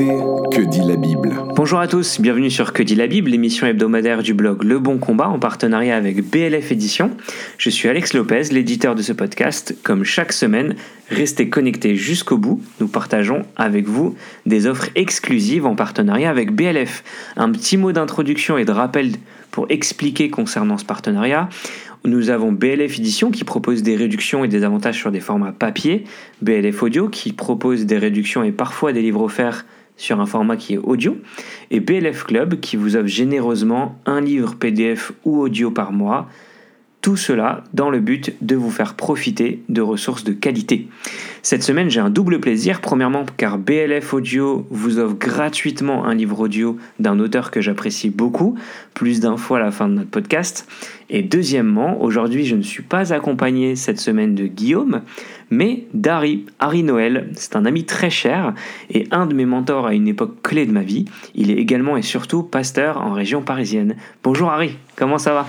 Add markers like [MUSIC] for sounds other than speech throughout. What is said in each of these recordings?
Que dit la Bible Bonjour à tous, bienvenue sur Que dit la Bible, l'émission hebdomadaire du blog Le Bon Combat en partenariat avec BLF Édition. Je suis Alex Lopez, l'éditeur de ce podcast. Comme chaque semaine, restez connectés jusqu'au bout. Nous partageons avec vous des offres exclusives en partenariat avec BLF. Un petit mot d'introduction et de rappel pour expliquer concernant ce partenariat. Nous avons BLF Édition qui propose des réductions et des avantages sur des formats papier, BLF Audio qui propose des réductions et parfois des livres offerts sur un format qui est audio, et BLF Club qui vous offre généreusement un livre PDF ou audio par mois tout cela dans le but de vous faire profiter de ressources de qualité. Cette semaine, j'ai un double plaisir. Premièrement, car BLF Audio vous offre gratuitement un livre audio d'un auteur que j'apprécie beaucoup. Plus d'infos à la fin de notre podcast. Et deuxièmement, aujourd'hui, je ne suis pas accompagné cette semaine de Guillaume, mais d'Harry. Harry Noël, c'est un ami très cher et un de mes mentors à une époque clé de ma vie. Il est également et surtout pasteur en région parisienne. Bonjour Harry, comment ça va?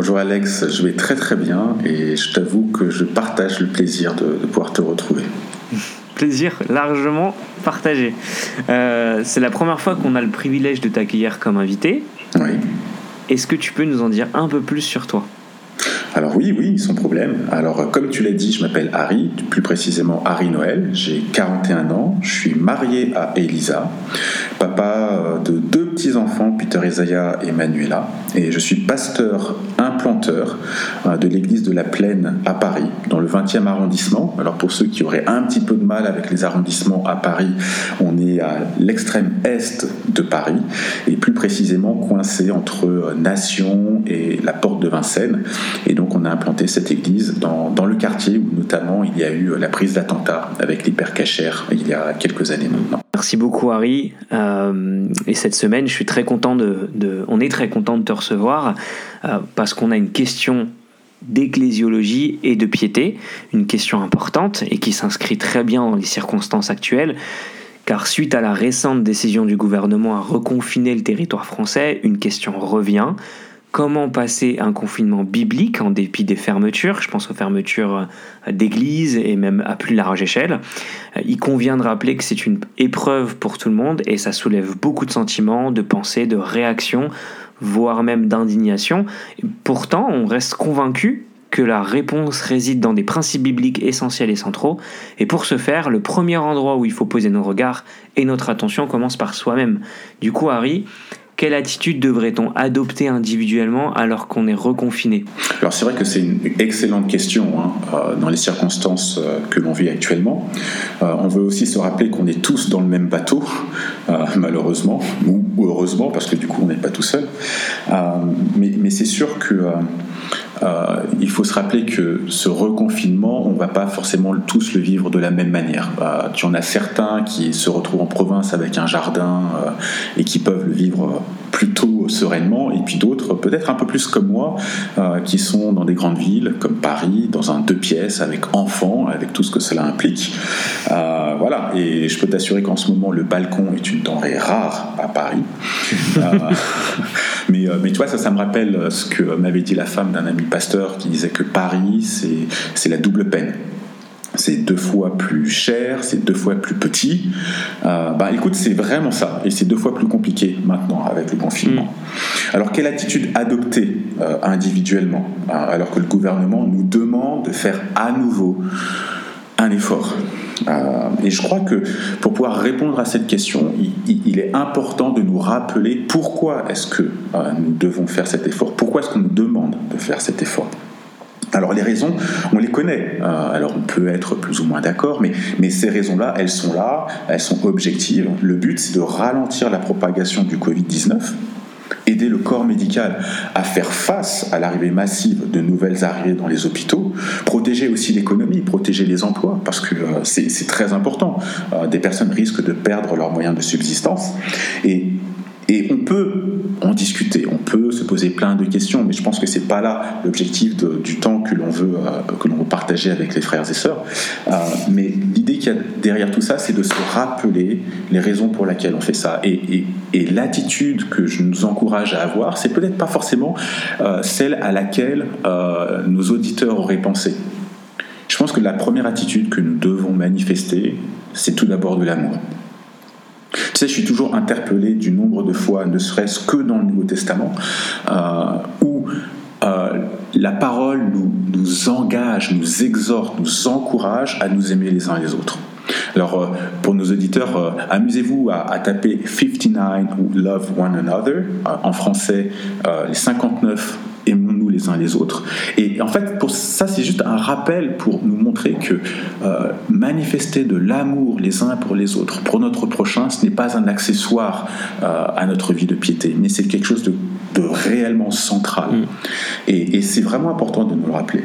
Bonjour Alex, je vais très très bien et je t'avoue que je partage le plaisir de, pouvoir te retrouver. Plaisir largement partagé. Euh, c'est la première fois qu'on a le privilège de t'accueillir comme invité. Oui. Est-ce que tu peux nous en dire un peu plus sur toi? Alors oui, oui, sans problème. Alors comme tu l'as dit, je m'appelle Harry, plus précisément Harry Noël, j'ai 41 ans, je suis marié à Elisa, papa euh, de deux petits-enfants, Peter Isaiah et Manuela, et je suis pasteur implanteur euh, de l'église de la Plaine à Paris, dans le 20e arrondissement. Alors pour ceux qui auraient un petit peu de mal avec les arrondissements à Paris, on est à l'extrême est de Paris, et plus précisément coincé entre euh, Nation et la porte de Vincennes. Et donc on a implanté cette église dans, le quartier où notamment il y a eu la prise d'attentat avec l'hypercachère il y a quelques années maintenant. Merci beaucoup Harry. Euh, et cette semaine, je suis très content de, on est très content de te recevoir euh, parce qu'on a une question d'ecclésiologie et de piété, une question importante et qui s'inscrit très bien dans les circonstances actuelles. Car suite à la récente décision du gouvernement à reconfiner le territoire français, une question revient comment passer un confinement biblique en dépit des fermetures, je pense aux fermetures euh, d'églises et même à plus large échelle. Euh, il convient de rappeler que c'est une épreuve pour tout le monde et ça soulève beaucoup de sentiments, de pensées, de réactions, voire même d'indignation. Pourtant, on reste convaincu que la réponse réside dans des principes bibliques essentiels et centraux. Et pour ce faire, le premier endroit où il faut poser nos regards et notre attention commence par soi-même. Du coup, Harry, quelle attitude devrait-on adopter individuellement alors qu'on est reconfiné? Alors c'est vrai que c'est une excellente question hein, euh, dans les circonstances euh, que l'on vit actuellement. Euh, on veut aussi se rappeler qu'on est tous dans le même bateau, malheureusement, ou, heureusement, parce que du coup on n'est pas tout seul. mais, mais c'est sûr que euh, il faut se rappeler que ce reconfinement, on ne va pas forcément tous le vivre de la même manière. Euh, tu en as certains qui se retrouvent en province avec un jardin euh, et qui peuvent le vivre plutôt sereinement, et puis d'autres, peut-être un peu plus comme moi, qui sont dans des grandes villes comme Paris, dans un deux pièces avec enfants, avec tout ce que cela implique. voilà, et je peux t'assurer qu'en ce moment, le balcon est une denrée rare à Paris. [LAUGHS] mais, mais tu vois, ça, ça me rappelle ce que m'avait dit la femme d'un ami pasteur qui disait que Paris, c'est la double peine c'est deux fois plus cher, c'est deux fois plus petit. Euh, bah écoute, c'est vraiment ça, et c'est deux fois plus compliqué maintenant avec le confinement. Mm. Alors quelle attitude adopter euh, individuellement, euh, alors que le gouvernement nous demande de faire à nouveau un effort? Et je crois que pour pouvoir répondre à cette question, il, est important de nous rappeler pourquoi est-ce que euh, nous devons faire cet effort, pourquoi est-ce qu'on nous demande de faire cet effort? Alors les raisons, on les connaît. Euh, alors on peut être plus ou moins d'accord, mais, mais ces raisons-là, elles sont là, elles sont objectives. Le but, c'est de ralentir la propagation du Covid-19 aider le corps médical à faire face à l'arrivée massive de nouvelles arrivées dans les hôpitaux, protéger aussi l'économie, protéger les emplois, parce que euh, c'est très important. Euh, des personnes risquent de perdre leurs moyens de subsistance. Et et on peut en discuter, on peut se poser plein de questions, mais je pense que c'est pas là l'objectif du temps que l'on veut euh, veut partager avec les frères et sœurs. Euh, mais l'idée qu'il y a derrière tout ça, c'est de se rappeler les raisons pour lesquelles on fait ça. Et, l'attitude que je nous encourage à avoir, c'est peut-être pas forcément euh, celle à laquelle nos auditeurs auraient pensé. Je pense que la première attitude que nous devons manifester, c'est tout d'abord de l'amour. Tu sais, je suis toujours interpellé du nombre de fois, ne serait-ce que dans le Nouveau Testament, euh, où euh, la parole nous, engage, nous exhorte, nous encourage à nous aimer les uns les autres. Alors, euh, pour nos auditeurs, amusez-vous à, taper 59 ou Love One Another, en français, les 59 aimons-nous les uns les autres. Et en fait, pour ça, c'est juste un rappel pour nous montrer que manifester de l'amour les uns pour les autres, pour notre prochain, ce n'est pas un accessoire à notre vie de piété, mais c'est quelque chose de, réellement central. Mm. Et, c'est vraiment important de nous le rappeler.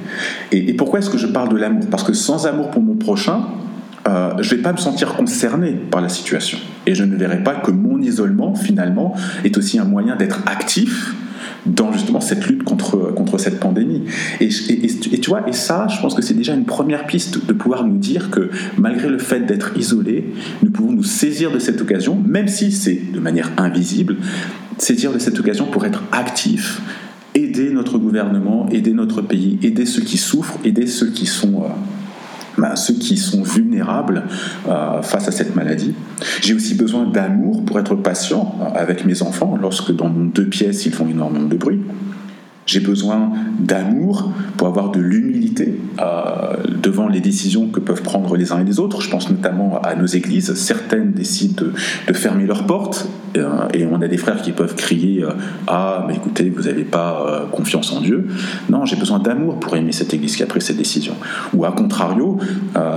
et pourquoi est-ce que je parle de l'amour? Parce que sans amour pour mon prochain, euh, je ne vais pas me sentir concerné par la situation. Et je ne verrai pas que mon isolement, finalement, est aussi un moyen d'être actif dans justement cette lutte contre, contre cette pandémie. Et, et, tu vois, et ça, je pense que c'est déjà une première piste de pouvoir nous dire que malgré le fait d'être isolé, nous pouvons nous saisir de cette occasion, même si c'est de manière invisible, saisir de cette occasion pour être actif, aider notre gouvernement, aider notre pays, aider ceux qui souffrent, aider ceux qui sont... Euh, ceux qui sont vulnérables euh, face à cette maladie. J'ai aussi besoin d'amour pour être patient euh, avec mes enfants lorsque dans deux pièces ils font énormément de bruit. J'ai besoin d'amour pour avoir de l'humilité euh, devant les décisions que peuvent prendre les uns et les autres. Je pense notamment à nos églises. Certaines décident de, fermer leurs portes euh, et on a des frères qui peuvent crier euh, Ah, mais écoutez, vous n'avez pas confiance en Dieu. Non, j'ai besoin d'amour pour aimer cette église qui a pris cette décision. Ou à contrario,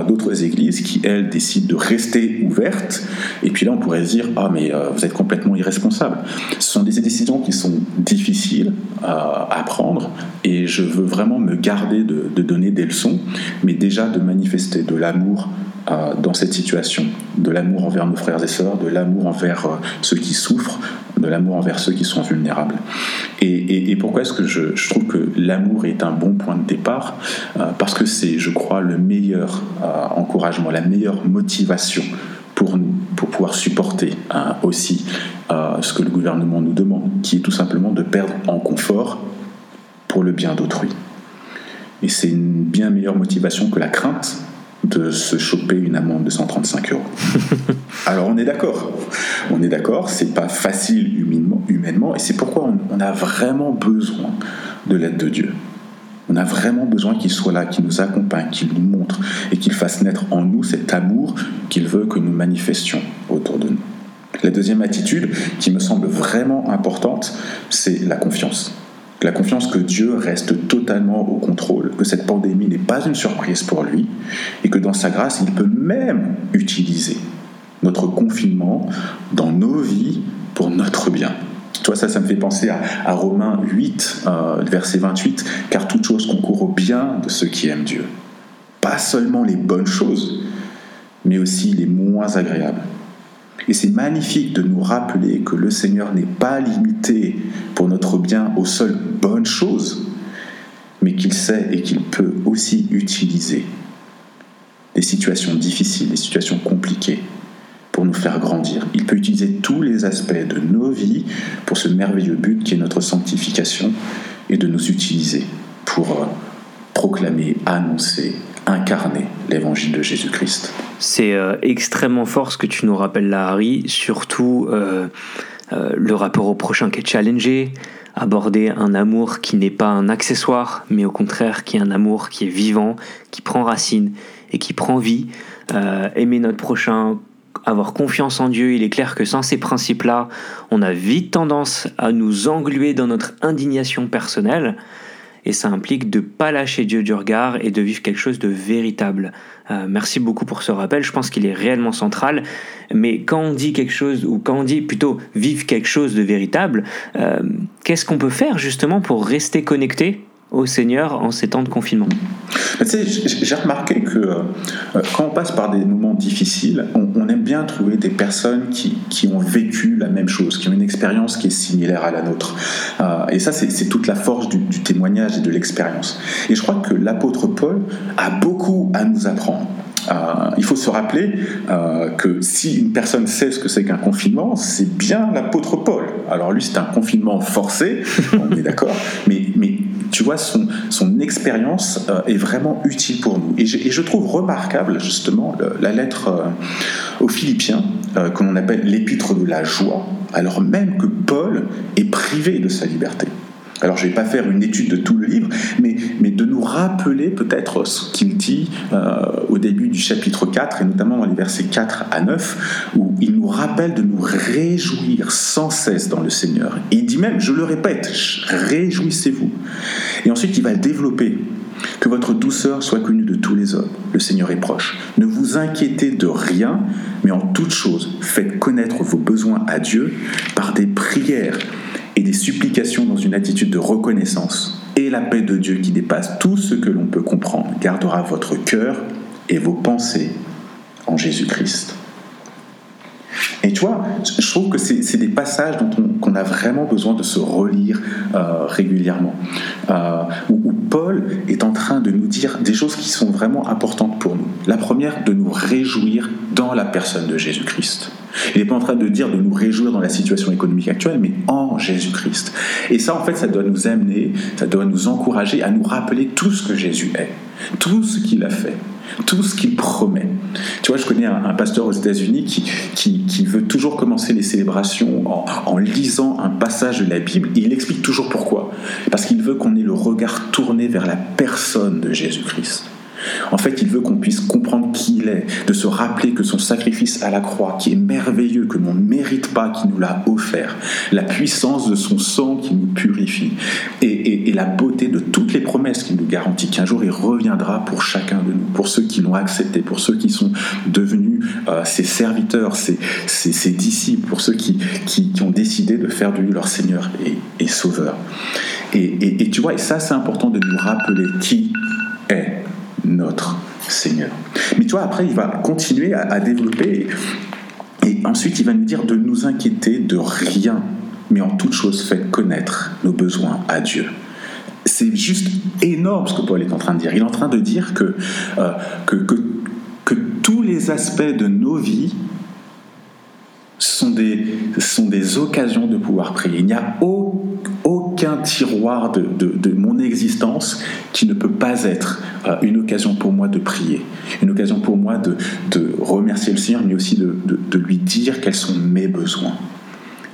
d'autres églises qui, elles, décident de rester ouvertes. Et puis là, on pourrait se dire Ah, mais vous êtes complètement irresponsable. Ce sont des décisions qui sont difficiles à apprendre et je veux vraiment me garder de, donner des leçons, mais déjà de manifester de l'amour euh, dans cette situation, de l'amour envers nos frères et sœurs, de l'amour envers euh, ceux qui souffrent, de l'amour envers ceux qui sont vulnérables. Et, pourquoi est-ce que je, trouve que l'amour est un bon point de départ? Euh, Parce que c'est, je crois, le meilleur encouragement, la meilleure motivation pour nous, pour pouvoir supporter aussi ce que le gouvernement nous demande, qui est tout simplement de perdre en confort pour le bien d'autrui. Et c'est une bien meilleure motivation que la crainte de se choper une amende de 135 euros. [LAUGHS] Alors on est d'accord, on est d'accord, c'est pas facile humainement, humainement et c'est pourquoi on, a vraiment besoin de l'aide de Dieu. On a vraiment besoin qu'il soit là, qu'il nous accompagne, qu'il nous montre et qu'il fasse naître en nous cet amour qu'il veut que nous manifestions autour de nous. La deuxième attitude qui me semble vraiment importante, c'est la confiance la confiance que Dieu reste totalement au contrôle, que cette pandémie n'est pas une surprise pour lui, et que dans sa grâce, il peut même utiliser notre confinement dans nos vies pour notre bien. Tu vois, ça, ça me fait penser à, Romains 8, euh, verset 28, car toute chose concourt au bien de ceux qui aiment Dieu. Pas seulement les bonnes choses, mais aussi les moins agréables. Et c'est magnifique de nous rappeler que le Seigneur n'est pas limité pour notre bien aux seules bonnes choses, mais qu'il sait et qu'il peut aussi utiliser des situations difficiles, des situations compliquées pour nous faire grandir. Il peut utiliser tous les aspects de nos vies pour ce merveilleux but qui est notre sanctification et de nous utiliser pour euh, proclamer, annoncer, incarner l'évangile de Jésus-Christ. C'est euh, extrêmement fort ce que tu nous rappelles là, Harry, surtout euh, euh, le rapport au prochain qui est challengé, aborder un amour qui n'est pas un accessoire, mais au contraire qui est un amour qui est vivant, qui prend racine et qui prend vie, aimer notre prochain, avoir confiance en Dieu, il est clair que sans ces principes-là, on a vite tendance à nous engluer dans notre indignation personnelle et ça implique de pas lâcher Dieu du regard et de vivre quelque chose de véritable. Euh, merci beaucoup pour ce rappel, je pense qu'il est réellement central. Mais quand on dit quelque chose, ou quand on dit plutôt vivre quelque chose de véritable, euh, qu'est-ce qu'on peut faire justement pour rester connecté au Seigneur en ces temps de confinement J'ai remarqué que euh, quand on passe par des moments difficiles, on, aime bien trouver des personnes qui, qui, ont vécu la même chose, qui ont une expérience qui est similaire à la nôtre. Euh, et ça, c'est toute la force du, témoignage et de l'expérience. Et je crois que l'apôtre Paul a beaucoup à nous apprendre. Euh, il faut se rappeler que si une personne sait ce que c'est qu'un confinement, c'est bien l'apôtre Paul. Alors lui, c'est un confinement forcé, [LAUGHS] on est d'accord, mais, tu vois, son, expérience euh, est vraiment utile pour nous. Et je, trouve remarquable, justement, la lettre euh, aux Philippiens, euh, que l'on appelle l'épître de la joie, alors même que Paul est privé de sa liberté. Alors je ne vais pas faire une étude de tout le livre, mais, de nous rappeler peut-être ce qu'il dit euh, au début du chapitre 4, et notamment dans les versets 4 à 9, où il nous rappelle de nous réjouir sans cesse dans le Seigneur. Il dit même, je le répète, réjouissez-vous. Et ensuite il va développer. Que votre douceur soit connue de tous les hommes. Le Seigneur est proche. Ne vous inquiétez de rien, mais en toute chose, faites connaître vos besoins à Dieu par des prières supplications dans une attitude de reconnaissance. Et la paix de Dieu qui dépasse tout ce que l'on peut comprendre gardera votre cœur et vos pensées en Jésus-Christ. Et tu vois, je trouve que c'est des passages dont qu'on a vraiment besoin de se relire euh, régulièrement. Euh, où, où, Paul est en train de nous dire des choses qui sont vraiment importantes pour nous. La première, de nous réjouir dans la personne de Jésus-Christ. Il n'est pas en train de dire de nous réjouir dans la situation économique actuelle, mais en Jésus-Christ. Et ça, en fait, ça doit nous amener, ça doit nous encourager à nous rappeler tout ce que Jésus est, tout ce qu'il a fait tout ce qu'il promet. Tu vois, je connais un, pasteur aux États-Unis qui, qui, qui, veut toujours commencer les célébrations en, en, lisant un passage de la Bible et il explique toujours pourquoi. Parce qu'il veut qu'on ait le regard tourné vers la personne de Jésus-Christ. En fait, il veut qu'on puisse comprendre qui il est, de se rappeler que son sacrifice à la croix, qui est merveilleux, que l'on ne mérite pas, qui nous l'a offert, la puissance de son sang qui nous purifie, et, la beauté de toutes les promesses qu'il nous garantit, qu'un jour il reviendra pour chacun de nous, pour ceux qui l'ont accepté, pour ceux qui sont devenus euh, ses serviteurs, ses, disciples, pour ceux qui, qui, ont décidé de faire de lui leur Seigneur et, Sauveur. Et, et tu vois, et ça c'est important de nous rappeler qui Seigneur. Mais tu vois, après, il va continuer à, développer et, ensuite il va nous dire de nous inquiéter de rien, mais en toute chose faites connaître nos besoins à Dieu. C'est juste énorme ce que Paul est en train de dire. Il est en train de dire que, euh, que, que, tous les aspects de nos vies sont des, sont des occasions de pouvoir prier. Il n'y a aucun tiroir de, de, mon existence qui ne peut pas être euh, une occasion pour moi de prier, une occasion pour moi de, de remercier le Seigneur, mais aussi de lui dire quels sont mes besoins.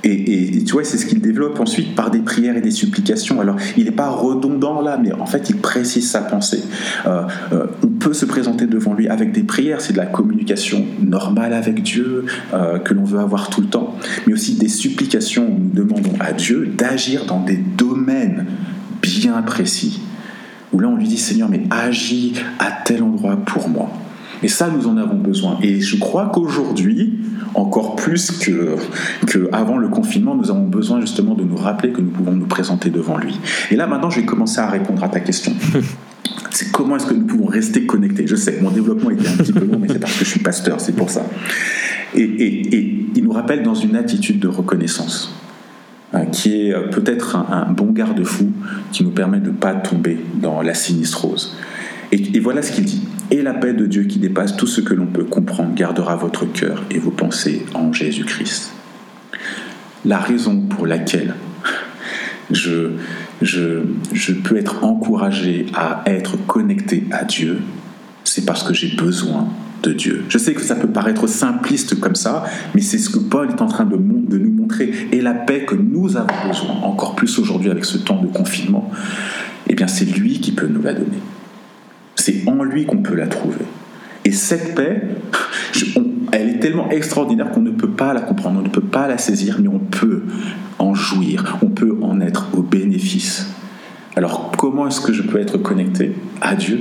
Et, tu vois, c'est ce qu'il développe ensuite par des prières et des supplications. Alors, il n'est pas redondant là, mais en fait, il précise sa pensée. Euh, euh, on peut se présenter devant lui avec des prières, c'est de la communication normale avec Dieu euh, que l'on veut avoir tout le temps, mais aussi des supplications où nous demandons à Dieu d'agir dans des domaines bien précis. Où là, on lui dit, Seigneur, mais agis à tel endroit pour moi. Et ça, nous en avons besoin. Et je crois qu'aujourd'hui, encore plus que, que avant le confinement, nous avons besoin justement de nous rappeler que nous pouvons nous présenter devant lui. Et là, maintenant, je vais commencer à répondre à ta question. [LAUGHS] C'est comment est-ce que nous pouvons rester connectés? Je sais, mon développement était un petit peu long, mais c'est parce que je suis pasteur, c'est pour ça. Et, et, et, il nous rappelle dans une attitude de reconnaissance, hein, qui est peut-être un, un bon garde-fou qui nous permet de ne pas tomber dans la sinistrose. Et, et voilà ce qu'il dit. Et la paix de Dieu qui dépasse tout ce que l'on peut comprendre gardera votre cœur et vos pensées en Jésus-Christ. La raison pour laquelle je, je, je peux être encouragé à être connecté à Dieu, c'est parce que j'ai besoin de Dieu. Je sais que ça peut paraître simpliste comme ça, mais c'est ce que Paul est en train de, de, nous montrer. Et la paix que nous avons besoin, encore plus aujourd'hui avec ce temps de confinement, eh bien c'est lui qui peut nous la donner. C'est en lui qu'on peut la trouver. Et cette paix, elle est tellement extraordinaire qu'on ne peut pas la comprendre, on ne peut pas la saisir, mais on peut en jouir, on peut en être au bénéfice. Alors comment est-ce que je peux être connecté à Dieu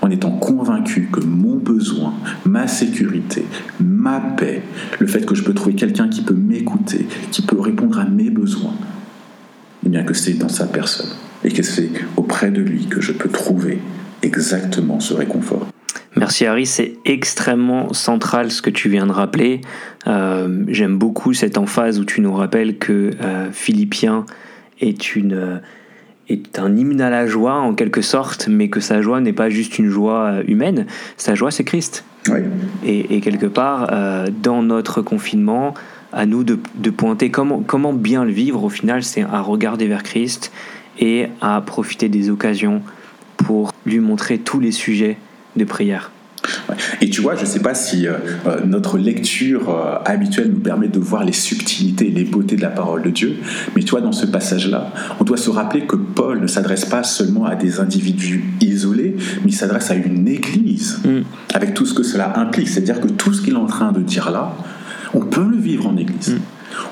en étant convaincu que mon besoin, ma sécurité, ma paix, le fait que je peux trouver quelqu'un qui peut m'écouter, qui peut répondre à mes besoins, eh bien que c'est dans sa personne et que c'est auprès de lui que je peux trouver exactement ce réconfort. Merci Harry, c'est extrêmement central ce que tu viens de rappeler. Euh, J'aime beaucoup cette emphase où tu nous rappelles que euh, Philippien est, une, est un hymne à la joie en quelque sorte, mais que sa joie n'est pas juste une joie humaine, sa joie c'est Christ. Oui. Et, et, quelque part, euh, dans notre confinement, à nous de, de pointer comment, comment bien le vivre au final, c'est à regarder vers Christ et à profiter des occasions lui montrer tous les sujets de prière. Et tu vois, je ne sais pas si euh, euh, notre lecture euh, habituelle nous permet de voir les subtilités et les beautés de la parole de Dieu, mais tu vois, dans ce passage-là, on doit se rappeler que Paul ne s'adresse pas seulement à des individus isolés, mais il s'adresse à une église, mm. avec tout ce que cela implique. C'est-à-dire que tout ce qu'il est en train de dire là, on peut le vivre en église. Mm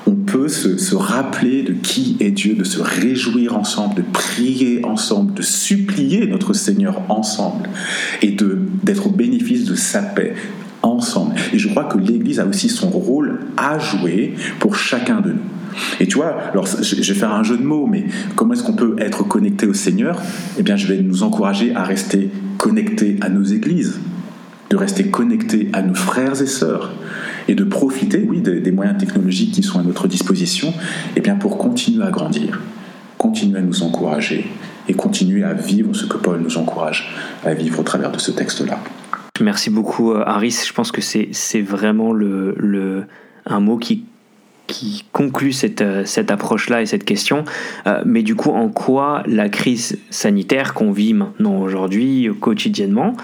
on peut se, rappeler de qui est Dieu, de se réjouir ensemble, de prier ensemble, de supplier notre Seigneur ensemble et d'être au bénéfice de sa paix ensemble. Et je crois que l'Église a aussi son rôle à jouer pour chacun de nous. Et tu vois, alors je vais faire un jeu de mots, mais comment est-ce qu'on peut être connecté au Seigneur? Eh bien, je vais nous encourager à rester connectés à nos églises, de rester connectés à nos frères et sœurs, et de profiter, oui, des, moyens technologiques qui sont à notre disposition, et eh bien pour continuer à grandir, continuer à nous encourager et continuer à vivre ce que Paul nous encourage à vivre au travers de ce texte-là. Merci beaucoup, euh, Harris. Je pense que c'est vraiment le, le, un mot qui qui conclut cette, euh, cette approche-là et cette question. Euh, mais du coup, en quoi la crise sanitaire qu'on vit maintenant aujourd'hui, quotidiennement,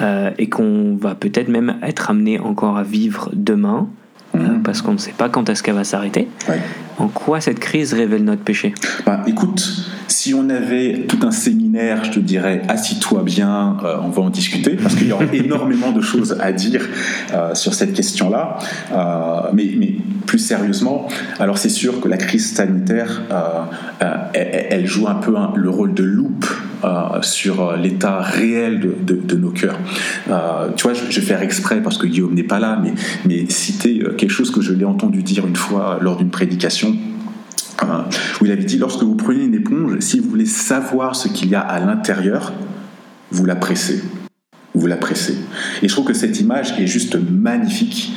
euh, et qu'on va peut-être même être amené encore à vivre demain, euh, mhm. parce qu'on ne sait pas quand est-ce qu'elle va s'arrêter. En quoi cette crise révèle notre péché? Bah, Écoute, si on avait tout un séminaire, je te dirais, assis-toi bien, euh, on va en discuter, parce qu'il y aura [LAUGHS] énormément de choses à dire sur cette question-là. mais, mais, plus sérieusement, alors c'est sûr que la crise sanitaire, elle, elle, joue un peu le rôle de loupe euh, sur euh, l'état réel de, nos cœurs. Euh, tu vois, je, vais faire exprès parce que Guillaume n'est pas là, mais, mais citer quelque chose que je l'ai entendu dire une fois lors d'une prédication. où il avait dit lorsque vous prenez une éponge, si vous voulez savoir ce qu'il y a à l'intérieur, vous la pressez vous la pressez. Et je trouve que cette image est juste magnifique,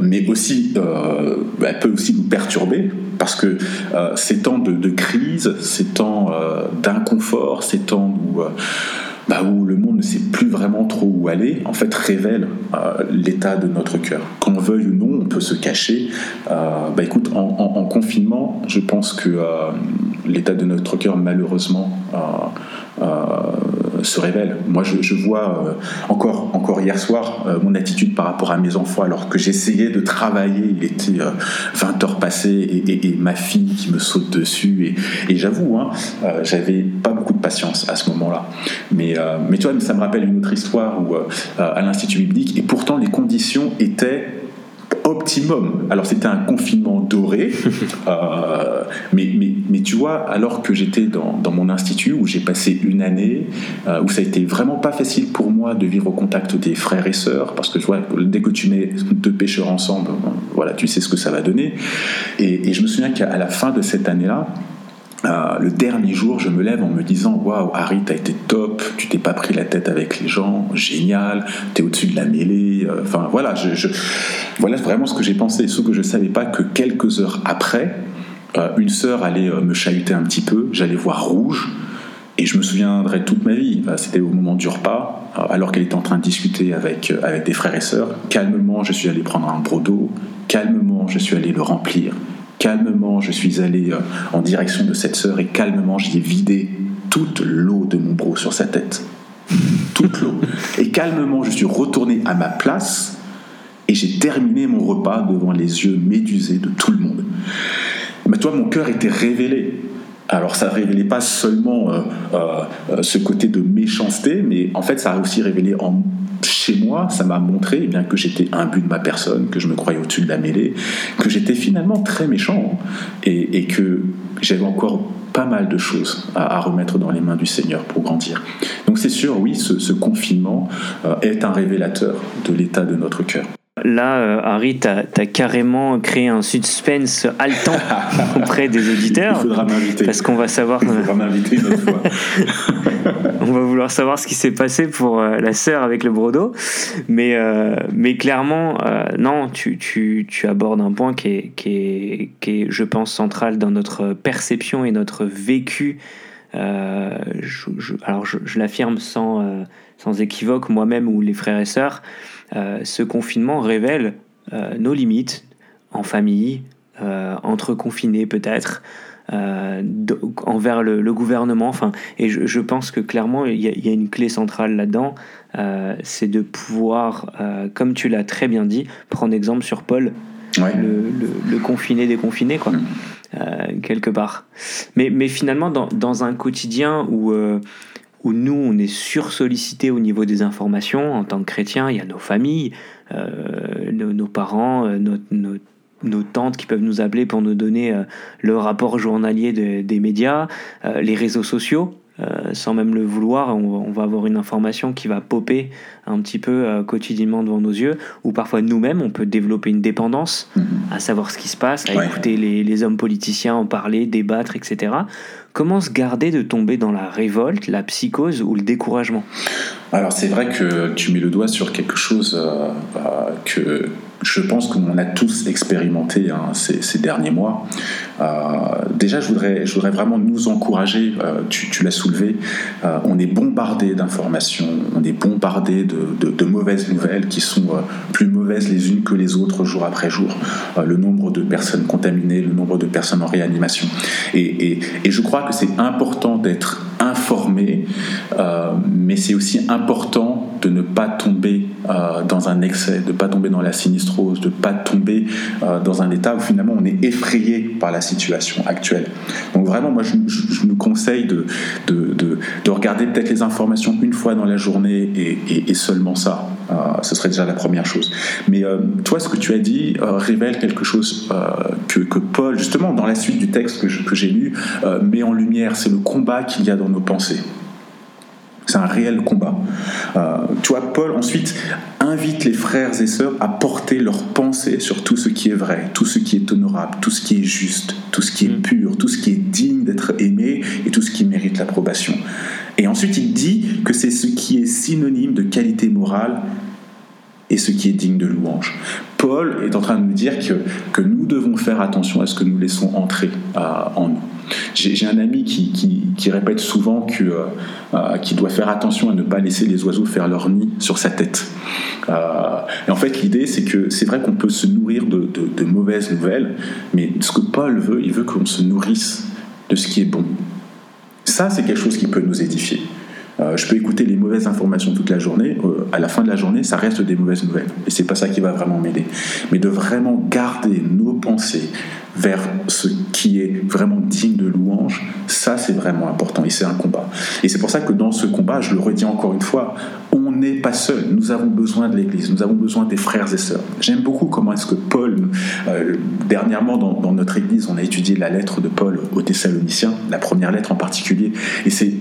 mais aussi, elle peut aussi nous perturber, parce que euh, ces temps de, crise, ces temps euh, d'inconfort, ces temps où, euh, bah, où le monde ne sait plus vraiment trop où aller, en fait révèlent l'état de notre cœur. Qu'on veuille ou non, on peut se cacher. bah, écoute, en, confinement, je pense que l'état de notre cœur, malheureusement, se révèle. Moi, je, vois euh, encore, encore hier soir euh, mon attitude par rapport à mes enfants, alors que j'essayais de travailler. Il était 20 euh, heures passées et, ma fille qui me saute dessus. Et, j'avoue, hein, j'avais pas beaucoup de patience à ce moment-là. Mais, mais tu vois, ça me rappelle une autre histoire où, à l'Institut biblique, et pourtant les conditions étaient optimum. Alors c'était un confinement doré, [LAUGHS] euh, mais, mais, mais, tu vois, alors que j'étais dans, dans, mon institut où j'ai passé une année, euh, où ça a été vraiment pas facile pour moi de vivre au contact des frères et sœurs, parce que tu vois, dès que tu mets deux pêcheurs ensemble, voilà, tu sais ce que ça va donner. Et, et je me souviens qu'à la fin de cette année-là, euh, le dernier jour, je me lève en me disant Waouh, Harry, t'as été top, tu t'es pas pris la tête avec les gens, génial, t'es au-dessus de la mêlée. Euh, enfin, voilà, voilà vraiment ce que j'ai pensé. Sauf que je savais pas que quelques heures après, euh, une sœur allait me chahuter un petit peu, j'allais voir rouge, et je me souviendrai toute ma vie. C'était au moment du repas, alors qu'elle était en train de discuter avec, avec des frères et sœurs. Calmement, je suis allé prendre un brodo, calmement, je suis allé le remplir Calmement, je suis allé euh, en direction de cette sœur et calmement, j'y ai vidé toute l'eau de mon bro sur sa tête. Toute l'eau. Et calmement, je suis retourné à ma place et j'ai terminé mon repas devant les yeux médusés de tout le monde. Mais toi, mon cœur était révélé. Alors ça révélait pas seulement euh, euh, ce côté de méchanceté, mais en fait ça a aussi révélé en chez moi, ça m'a montré eh bien, que j'étais but de ma personne, que je me croyais au-dessus de la mêlée, que j'étais finalement très méchant et, que j'avais encore pas mal de choses à, remettre dans les mains du Seigneur pour grandir. Donc c'est sûr, oui, ce, confinement euh, est un révélateur de l'état de notre cœur. Là, euh, Harry, tu as, carrément créé un suspense haletant [LAUGHS] auprès des auditeurs. Il faudra m'inviter. Parce qu'on va savoir. Il faudra m'inviter une autre fois. [LAUGHS] on va vouloir savoir ce qui s'est passé pour euh, la sœur avec le brodo. Mais, euh, mais clairement, non, tu, tu, tu, abordes un point qui est, qui, est, qui est, je pense, central dans notre perception et notre vécu. Je, alors, je, je l'affirme sans, sans équivoque, moi-même ou les frères et sœurs. Euh, ce confinement révèle euh, nos limites en famille, euh, entre confinés peut-être, envers le, gouvernement. Enfin, et je, pense que clairement, il y, a une clé centrale là-dedans, c'est de pouvoir, comme tu l'as très bien dit, prendre exemple sur Paul, le, confiné déconfiné, quoi. Mm. quelque part. Mais, mais finalement, dans, dans un quotidien où où nous, on est sursollicité au niveau des informations en tant que chrétiens. Il y a nos familles, euh, nos, parents, euh, nos, tantes qui peuvent nous appeler pour nous donner euh, le rapport journalier des médias, les réseaux sociaux. Sans même le vouloir, on, va avoir une information qui va popper un petit peu quotidiennement devant nos yeux, ou parfois nous-mêmes, on peut développer une dépendance mm-hmm. à savoir ce qui se passe, à écouter les, les, hommes politiciens en parler, débattre, etc. Comment se garder de tomber dans la révolte, la psychose ou le découragement? Alors c'est vrai que tu mets le doigt sur quelque chose euh, euh, que je pense qu'on a tous expérimenté hein, ces, derniers mois. Euh, déjà, je voudrais, je voudrais vraiment nous encourager, tu, l'as soulevé, on est bombardé d'informations, on est bombardé de, mauvaises nouvelles qui sont plus mauvaises les unes que les autres jour après jour. le nombre de personnes contaminées, le nombre de personnes en réanimation. Et, et je crois que c'est important d'être informé, euh, mais c'est aussi important de ne pas tomber euh, dans un excès, de ne pas tomber dans la sinistrose, de ne pas tomber euh, dans un état où finalement on est effrayé par la situation actuelle. Donc vraiment, moi je, je, nous conseille de, de, de, regarder peut-être les informations une fois dans la journée et, seulement ça. ce serait déjà la première chose. Mais toi, ce que tu as dit révèle quelque chose que, Paul, justement dans la suite du texte que j'ai lu, met en lumière. C'est le combat qu'il y a dans nos pensées. C'est un réel combat. Euh, tu vois, Paul ensuite invite les frères et sœurs à porter leurs pensées sur tout ce qui est vrai, tout ce qui est honorable, tout ce qui est juste, tout ce qui est mm. pur, tout ce qui est digne d'être aimé et tout ce qui mérite l'approbation. Et ensuite, il dit que c'est ce qui est synonyme de qualité morale et ce qui est digne de louange. Paul est en train de nous dire que, que nous devons faire attention à ce que nous laissons entrer euh, en nous. J'ai un ami qui, qui, répète souvent qu'il euh, euh, doit faire attention à ne pas laisser les oiseaux faire leur nid sur sa tête. et en fait, l'idée, c'est que c'est vrai qu'on peut se nourrir de, de, mauvaises nouvelles, mais ce que Paul veut, il veut qu'on se nourrisse de ce qui est bon. Ça, c'est quelque chose qui peut nous édifier. Euh, je peux écouter les mauvaises informations toute la journée. Euh, à la fin de la journée, ça reste des mauvaises nouvelles. Et c'est pas ça qui va vraiment m'aider. Mais de vraiment garder nos pensées vers ce qui est vraiment digne de louange, ça c'est vraiment important et c'est un combat. Et c'est pour ça que dans ce combat, je le redis encore une fois, on n'est pas seul. Nous avons besoin de l'Église, nous avons besoin des frères et sœurs. J'aime beaucoup comment est-ce que Paul, euh, dernièrement dans, dans, notre Église, on a étudié la lettre de Paul aux Thessaloniciens, la première lettre en particulier, et c'est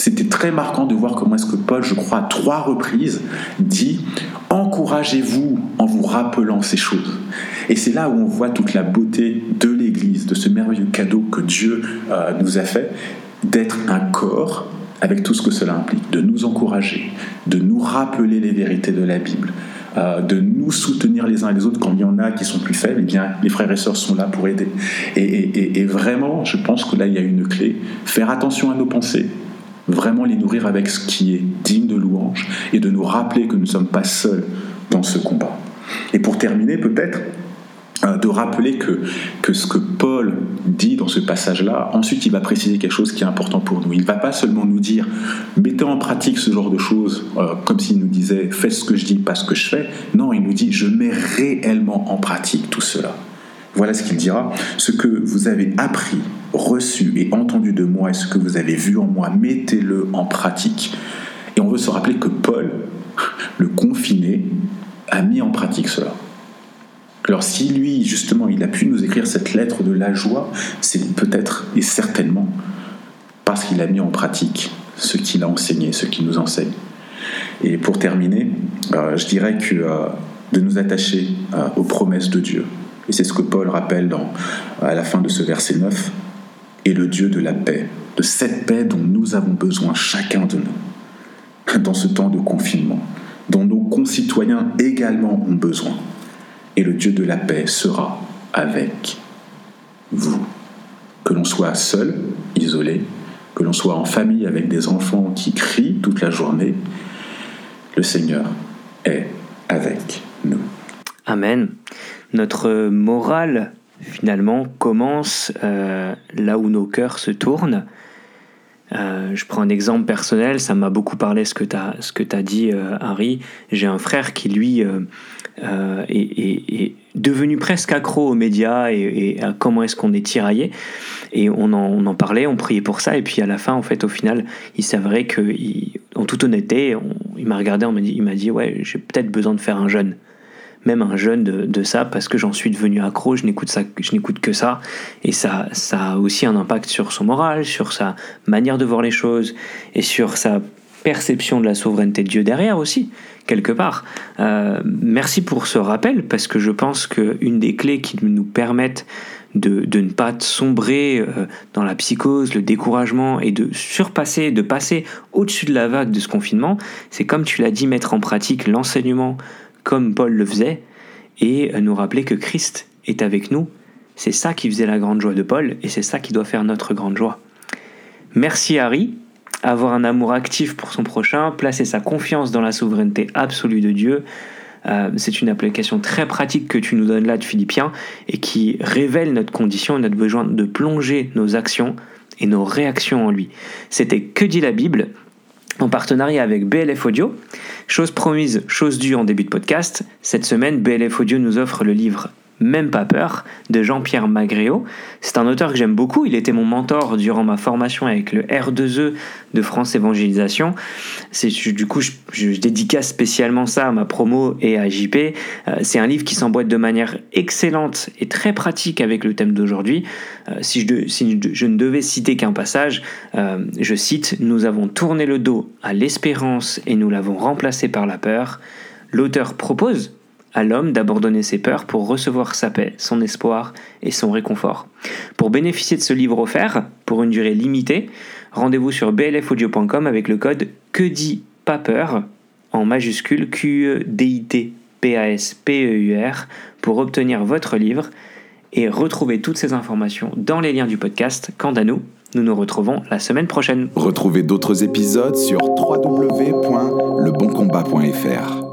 c'était très marquant de voir comment est-ce que Paul, je crois, à trois reprises, dit Encouragez-vous en vous rappelant ces choses. Et c'est là où on voit toute la beauté de l'Église, de ce merveilleux cadeau que Dieu euh, nous a fait, d'être un corps avec tout ce que cela implique, de nous encourager, de nous rappeler les vérités de la Bible, euh, de nous soutenir les uns les autres quand il y en a qui sont plus faibles, eh bien, les frères et sœurs sont là pour aider. Et, vraiment, je pense que là, il y a une clé. Faire attention à nos pensées, vraiment les nourrir avec ce qui est digne de louange et de nous rappeler que nous ne sommes pas seuls dans ce combat. Et pour terminer, peut-être, euh, de rappeler que, que ce que Paul dit dans ce passage-là, ensuite il va préciser quelque chose qui est important pour nous. Il ne va pas seulement nous dire mettez en pratique ce genre de choses, euh, comme s'il nous disait faites ce que je dis, pas ce que je fais. Non, il nous dit je mets réellement en pratique tout cela. Voilà ce qu'il dira. Ce que vous avez appris, reçu et entendu de moi et ce que vous avez vu en moi, mettez-le en pratique. Et on veut se rappeler que Paul, le confiné, a mis en pratique cela. Alors si lui, justement, il a pu nous écrire cette lettre de la joie, c'est peut-être et certainement parce qu'il a mis en pratique ce qu'il a enseigné, ce qu'il nous enseigne. Et pour terminer, euh, je dirais que euh, de nous attacher euh, aux promesses de Dieu. Et c'est ce que Paul rappelle à la fin de ce verset 9. Et le Dieu de la paix, de cette paix dont nous avons besoin chacun de nous, dans ce temps de confinement, dont nos concitoyens également ont besoin et le Dieu de la paix sera avec vous. Que l'on soit seul, isolé, que l'on soit en famille avec des enfants qui crient toute la journée, le Seigneur est avec nous. Amen. Notre morale finalement commence là où nos cœurs se tournent. je prends un exemple personnel, ça m'a beaucoup parlé ce que tu as, as dit, Harry. J'ai un frère qui, lui, est, devenu presque accro aux médias et, à comment est-ce qu'on est tiraillé. Et on en, parlait, on priait pour ça. Et puis à la fin, en fait, au final, il s'avérait que, en toute honnêteté, il m'a regardé, il m'a dit, ouais, j'ai peut-être besoin de faire un jeûne. Même un jeûne de, ça, parce que j'en suis devenu accro, je n'écoute, ça, je n'écoute que ça. Et ça, ça a aussi un impact sur son moral, sur sa manière de voir les choses et sur sa perception de la souveraineté de Dieu derrière aussi, quelque part. Euh, merci pour ce rappel, parce que je pense qu'une des clés qui nous permettent de, ne pas sombrer euh, dans la psychose, le découragement et de surpasser, de passer au-dessus de la vague de ce confinement, c'est comme tu l'as dit, mettre en pratique l'enseignement comme Paul le faisait et nous rappeler que Christ est avec nous. C'est ça qui faisait la grande joie de Paul et c'est ça qui doit faire notre grande joie. Merci Harry avoir un amour actif pour son prochain, placer sa confiance dans la souveraineté absolue de Dieu. Euh, c'est une application très pratique que tu nous donnes là de Philippiens et qui révèle notre condition et notre besoin de plonger nos actions et nos réactions en lui. C'était Que dit la Bible en partenariat avec BLF Audio. Chose promise, chose due en début de podcast. Cette semaine, BLF Audio nous offre le livre même pas peur de Jean-Pierre Magréo. C'est un auteur que j'aime beaucoup, il était mon mentor durant ma formation avec le R2E de France Évangélisation. Du coup, je, dédicace spécialement ça à ma promo et à JP. Euh, c'est un livre qui s'emboîte de manière excellente et très pratique avec le thème d'aujourd'hui. Euh, si, je, si, je, ne devais citer qu'un passage, euh, je cite Nous avons tourné le dos à l'espérance et nous l'avons remplacé par la peur. L'auteur propose à l'homme d'abandonner ses peurs pour recevoir sa paix, son espoir et son réconfort. Pour bénéficier de ce livre offert, pour une durée limitée, rendez-vous sur blfaudio.com avec le code que dit pas en majuscule Q E D I T P A S P E U R pour obtenir votre livre et retrouver toutes ces informations dans les liens du podcast. Quant à nous, nous nous retrouvons la semaine prochaine. Retrouvez d'autres épisodes sur www.leboncombat.fr.